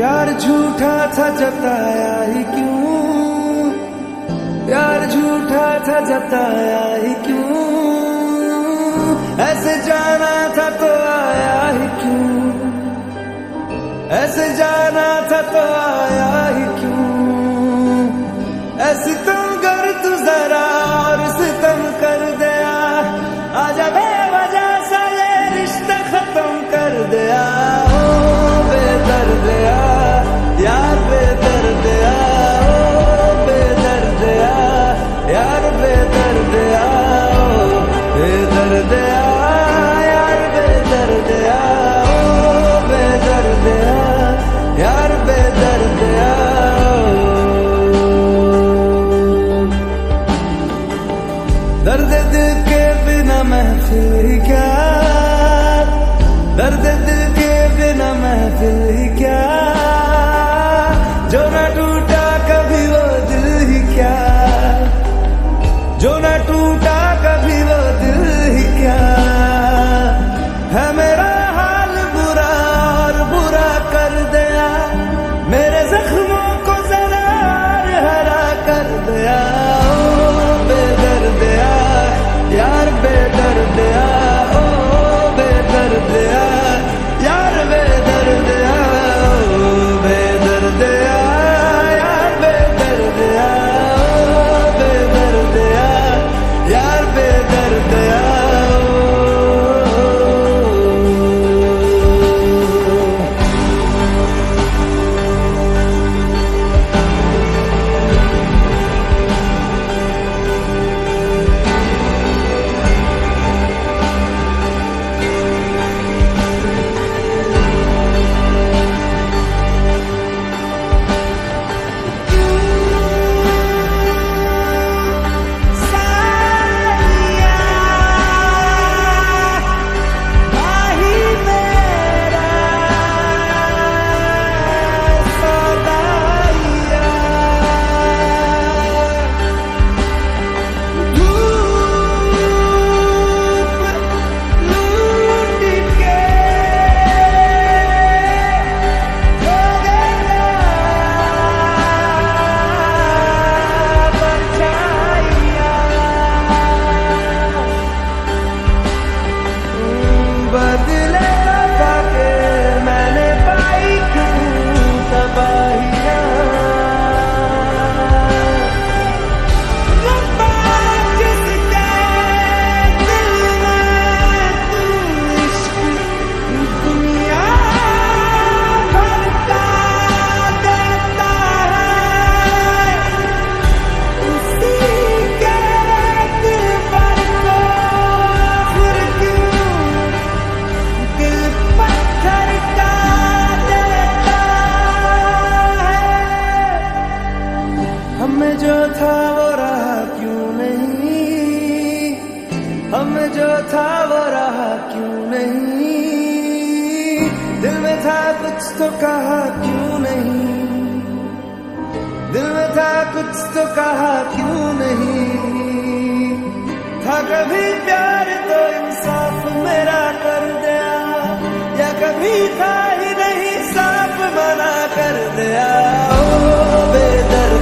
प्यार झूठा था जताया ही क्यों? प्यार झूठा था जताया ही क्यों? ऐसे जाना था तो आया ही क्यों? ऐसे जाना दिल में था कुछ तो कहा, क्यों नहीं? दिल में था कुछ तो कहा, क्यों नहीं? था कभी प्यार तो इंसाफ मेरा कर दिया, या कभी था ही नहीं, साफ़ मना कर दिया। ओ बेदर्द